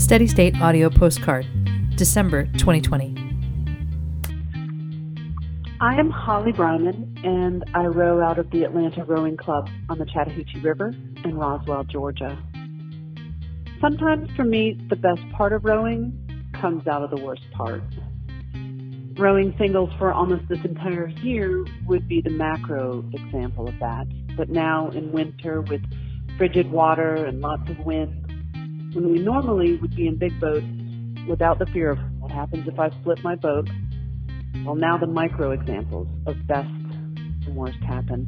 Steady State Audio Postcard, December 2020. I am Holly Bryman, and I row out of the Atlanta Rowing Club on the Chattahoochee River in Roswell, Georgia. Sometimes for me, the best part of rowing comes out of the worst part. Rowing singles for almost this entire year would be the macro example of that. But now in winter with frigid water and lots of wind, when we normally would be in big boats without the fear of what happens if I split my boat, well, now the micro examples of best and worst happen.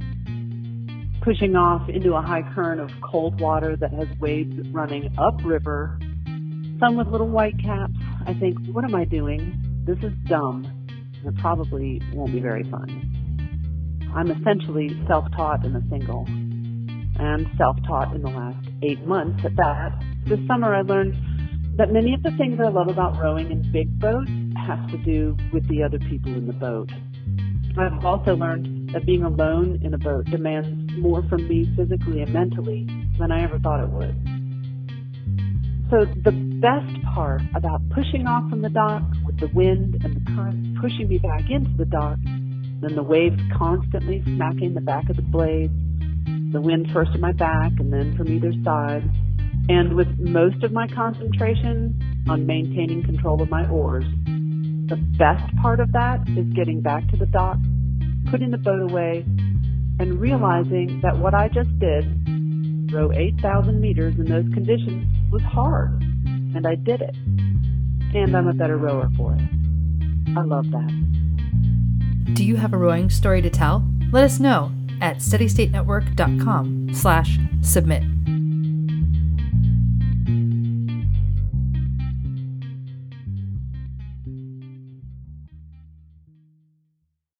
Pushing off into a high current of cold water that has waves running upriver, some with little white caps, I think, what am I doing? This is dumb, and it probably won't be very fun. I'm essentially self-taught in a single, and self-taught in the last eight months at that. This summer I learned that many of the things I love about rowing in big boats have to do with the other people in the boat. I've also learned that being alone in a boat demands more from me physically and mentally than I ever thought it would. So the best part about pushing off from the dock with the wind and the current pushing me back into the dock, then the waves constantly smacking the back of the blades, the wind first at my back and then from either side, and with most of my concentration on maintaining control of my oars, the best part of that is getting back to the dock, putting the boat away, and realizing that what I just did, row 8,000 meters in those conditions, was hard. And I did it. And I'm a better rower for it. I love that. Do you have a rowing story to tell? Let us know at steadystatenetwork.com slash submit.